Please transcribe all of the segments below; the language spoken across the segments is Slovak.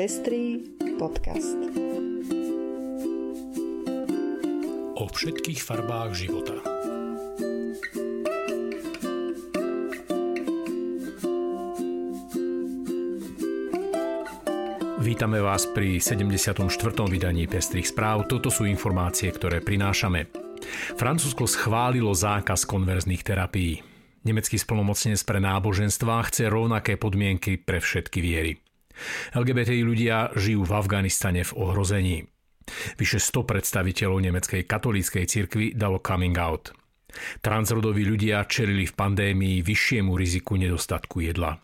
Pestrý podcast. O všetkých farbách života. Vítame vás pri 74. vydaní Pestrých správ. Toto sú informácie, ktoré prinášame. Francúzsko schválilo zákaz konverzných terapií. Nemecký splnomocnenec pre náboženstva chce rovnaké podmienky pre všetky viery. LGBTI ľudia žijú v Afganistane v ohrození. Vyše 100 predstaviteľov nemeckej katolíckej cirkvi dalo coming out. Transrodoví ľudia čelili v pandémii vyššiemu riziku nedostatku jedla.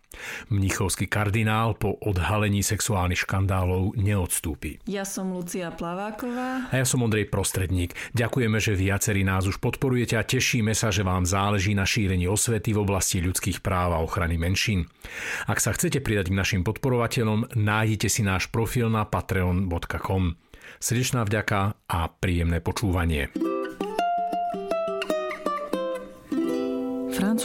Mnichovský kardinál po odhalení sexuálnych škandálov neodstúpi. Ja som Lucia Plaváková. A ja som Ondrej Prostredník. Ďakujeme, že viacerí nás už podporujete a tešíme sa, že vám záleží na šírení osvety v oblasti ľudských práv a ochrany menšín. Ak sa chcete pridať k našim podporovateľom, nájdete si náš profil na patreon.com. Srdečná vďaka a príjemné počúvanie.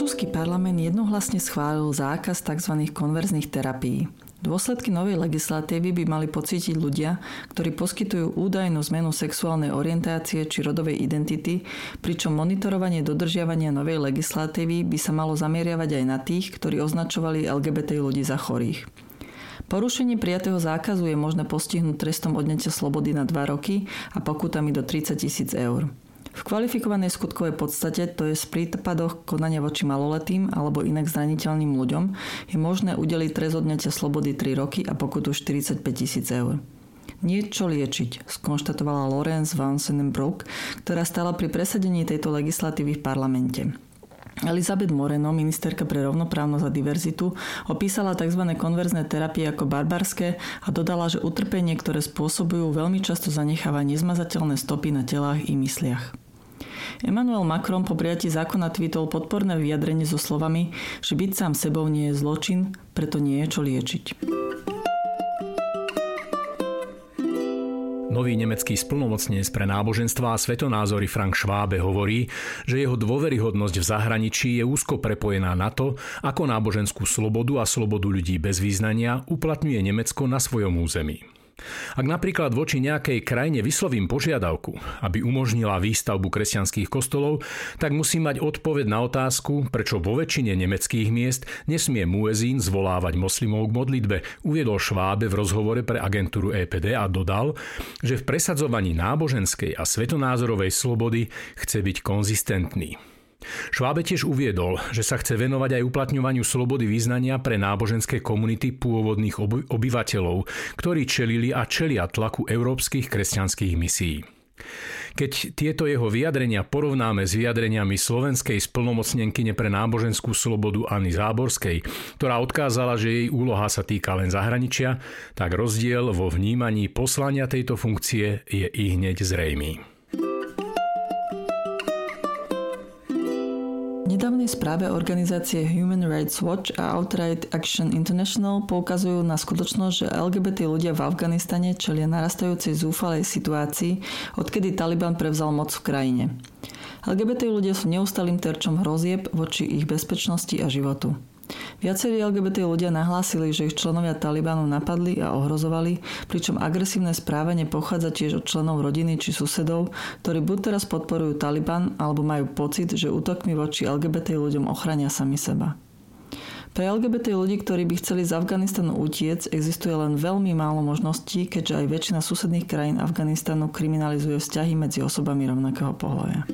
Francúzsky parlament jednohlasne schválil zákaz tzv. konverzných terapií. Dôsledky novej legislatívy by mali pocítiť ľudia, ktorí poskytujú údajnú zmenu sexuálnej orientácie či rodovej identity, pričom monitorovanie dodržiavania novej legislatívy by sa malo zameriavať aj na tých, ktorí označovali LGBT ľudí za chorých. Porušenie prijatého zákazu je možné postihnúť trestom odňatia slobody na 2 roky a pokutami do 30 tisíc eur. V kvalifikovanej skutkovej podstate, to je v prípadoch konania voči maloletým alebo inak zraniteľným ľuďom, je možné udeliť trest odňatia slobody 3 roky a pokutu 45 tisíc eur. Niečo liečiť, skonštatovala Lorenz van Sennenbroek, ktorá stala pri presadení tejto legislatívy v parlamente. Elizabeth Moreno, ministerka pre rovnoprávnosť a diverzitu, opísala tzv. konverzné terapie ako barbarské a dodala, že utrpenie, ktoré spôsobujú, veľmi často zanecháva nezmazateľné stopy na telách i mysliach. Emmanuel Macron po prijatí zákona tweetol podporné vyjadrenie so slovami, že byť sám sebou nie je zločin, preto nie je čo liečiť. Nový nemecký splnomocnenec pre náboženstva a svetonázory Frank Schwabe hovorí, že jeho dôveryhodnosť v zahraničí je úzko prepojená na to, ako náboženskú slobodu a slobodu ľudí bez význania uplatňuje Nemecko na svojom území. Ak napríklad voči nejakej krajine vyslovím požiadavku, aby umožnila výstavbu kresťanských kostolov, tak musím mať odpoveď na otázku, prečo vo väčšine nemeckých miest nesmie muezín zvolávať moslimov k modlitbe, uviedol Švábe v rozhovore pre agentúru EPD a dodal, že v presadzovaní náboženskej a svetonázorovej slobody chce byť konzistentný. Švábe tiež uviedol, že sa chce venovať aj uplatňovaniu slobody význania pre náboženské komunity pôvodných obyvateľov, ktorí čelili a čelia tlaku európskych kresťanských misií. Keď tieto jeho vyjadrenia porovnáme s vyjadreniami slovenskej splnomocnenkyne pre náboženskú slobodu Anny Záborskej, ktorá odkázala, že jej úloha sa týka len zahraničia, tak rozdiel vo vnímaní poslania tejto funkcie je i hneď zrejmý. Nedávnej správe organizácie Human Rights Watch a Outright Action International poukazujú na skutočnosť, že LGBT ľudia v Afganistane čelia narastajúcej zúfalej situácii, odkedy Taliban prevzal moc v krajine. LGBT ľudia sú neustalým terčom hrozieb voči ich bezpečnosti a životu. Viacerí LGBT ľudia nahlásili, že ich členovia Talibanu napadli a ohrozovali, pričom agresívne správanie pochádza tiež od členov rodiny či susedov, ktorí buď teraz podporujú Taliban, alebo majú pocit, že útokmi voči LGBT ľuďom ochrania sami seba. Pre LGBT ľudí, ktorí by chceli z Afganistanu utiec, existuje len veľmi málo možností, keďže aj väčšina susedných krajín Afganistanu kriminalizuje vzťahy medzi osobami rovnakého pohľavia.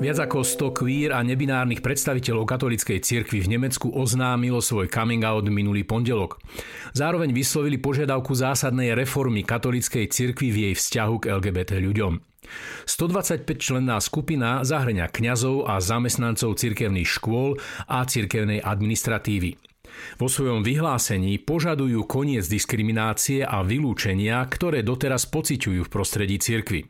Viac ako 100 queer a nebinárnych predstaviteľov katolíckej cirkvi v Nemecku oznámilo svoj coming out minulý pondelok. Zároveň vyslovili požiadavku zásadnej reformy katolíckej cirkvi v jej vzťahu k LGBT ľuďom. 125 členná skupina zahrňa kňazov a zamestnancov cirkevných škôl a cirkevnej administratívy. Vo svojom vyhlásení požadujú koniec diskriminácie a vylúčenia, ktoré doteraz pociťujú v prostredí cirkvy.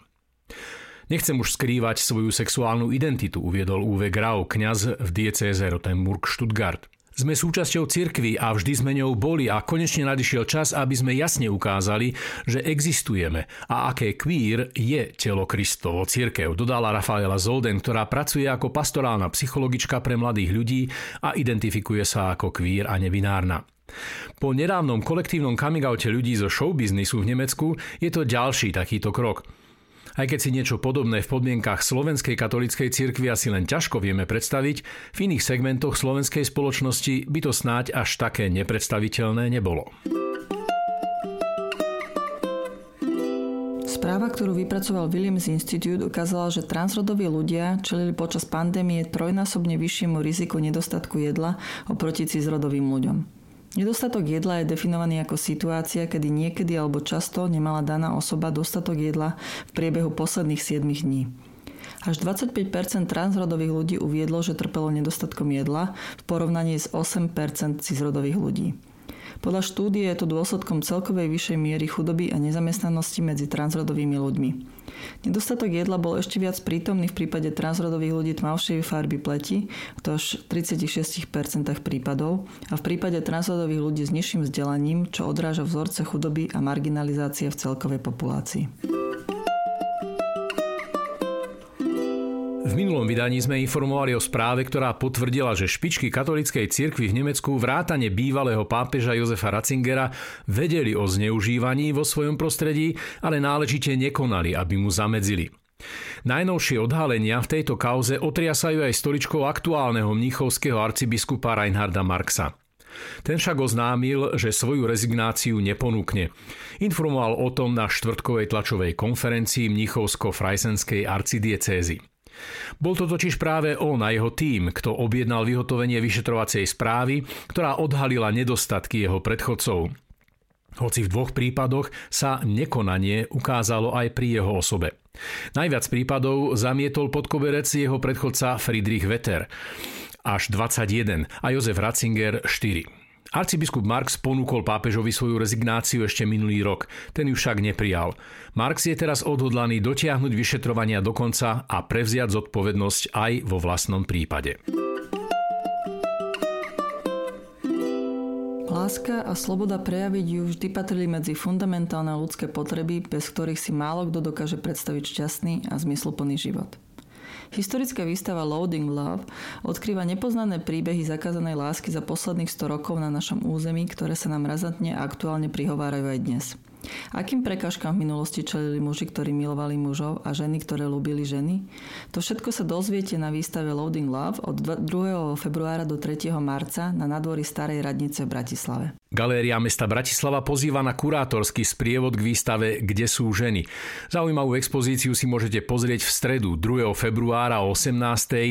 Nechcem už skrývať svoju sexuálnu identitu, uviedol Uwe Grau, kňaz v diecéze Rotenburg Stuttgart. Sme súčasťou cirkvy a vždy sme ňou boli a konečne nadišiel čas, aby sme jasne ukázali, že existujeme a aké queer je telo Kristovo cirkev, dodala Rafaela Zolden, ktorá pracuje ako pastorálna psychologička pre mladých ľudí a identifikuje sa ako queer a nebinárna. Po nedávnom kolektívnom coming ľudí zo showbiznisu v Nemecku je to ďalší takýto krok. Aj keď si niečo podobné v podmienkach slovenskej katolíckej cirkvi asi len ťažko vieme predstaviť, v iných segmentoch slovenskej spoločnosti by to snáď až také nepredstaviteľné nebolo. Správa, ktorú vypracoval Williams Institute, ukázala, že transrodoví ľudia čelili počas pandémie trojnásobne vyššiemu riziku nedostatku jedla oproti cisrodovým ľuďom. Nedostatok jedla je definovaný ako situácia, kedy niekedy alebo často nemala daná osoba dostatok jedla v priebehu posledných 7 dní. Až 25% transrodových ľudí uviedlo, že trpelo nedostatkom jedla v porovnaní s 8% cisrodových ľudí. Podľa štúdie je to dôsledkom celkovej vyššej miery chudoby a nezamestnanosti medzi transrodovými ľuďmi. Nedostatok jedla bol ešte viac prítomný v prípade transrodových ľudí tmavšej farby pleti, to až v 36% prípadov, a v prípade transrodových ľudí s nižším vzdelaním, čo odráža vzorce chudoby a marginalizácie v celkovej populácii. Minulom vydaní sme informovali o správe, ktorá potvrdila, že špičky katolíckej cirkvi v Nemecku vrátane bývalého pápeža Jozefa Ratzingera vedeli o zneužívaní vo svojom prostredí, ale náležite nekonali, aby mu zamedzili. Najnovšie odhalenia v tejto kauze otriasajú aj stoličkou aktuálneho mníchovského arcibiskupa Reinharda Marxa. Ten však oznámil, že svoju rezignáciu neponúkne. Informoval o tom na štvrtkovej tlačovej konferencii Mnichovsko-Frajsenskej arcidiecézy. Bol to totiž práve on a jeho tým, kto objednal vyhotovenie vyšetrovacej správy, ktorá odhalila nedostatky jeho predchodcov. Hoci v dvoch prípadoch sa nekonanie ukázalo aj pri jeho osobe. Najviac prípadov zamietol pod koberec jeho predchodca Friedrich Vetter až 21 a Jozef Ratzinger 4. Arcibiskup Marx ponúkol pápežovi svoju rezignáciu ešte minulý rok, ten ju však neprijal. Marx je teraz odhodlaný dotiahnuť vyšetrovania do konca a prevziať zodpovednosť aj vo vlastnom prípade. Láska a sloboda prejaviť ju vždy patrili medzi fundamentálne ľudské potreby, bez ktorých si málo kto dokáže predstaviť šťastný a zmysluplný život. Historická výstava Loading Love odkrýva nepoznané príbehy zakázanej lásky za posledných 100 rokov na našom území, ktoré sa nám razantne a aktuálne prihovárajú aj dnes. Akým prekážkam v minulosti čelili muži, ktorí milovali mužov a ženy, ktoré ľúbili ženy? To všetko sa dozviete na výstave Loading Love od 2. februára do 3. marca na nadvorí Starej radnice v Bratislave. Galéria mesta Bratislava pozýva na kurátorský sprievod k výstave Kde sú ženy. Zaujímavú expozíciu si môžete pozrieť v stredu 2. februára o 18.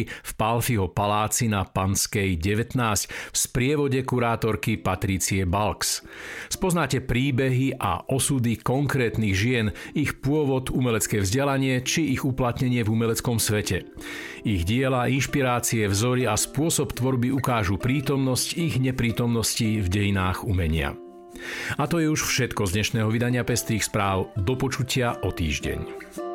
v Palfiho paláci na Panskej 19 v sprievode kurátorky Patrície Balks. Spoznáte príbehy a osudy konkrétnych žien, ich pôvod, umelecké vzdelanie či ich uplatnenie v umeleckom svete. Ich diela, inšpirácie, vzory a spôsob tvorby ukážu prítomnosť ich neprítomnosti v dejinách umenia. A to je už všetko z dnešného vydania Pestrých správ. Do počutia o týždeň.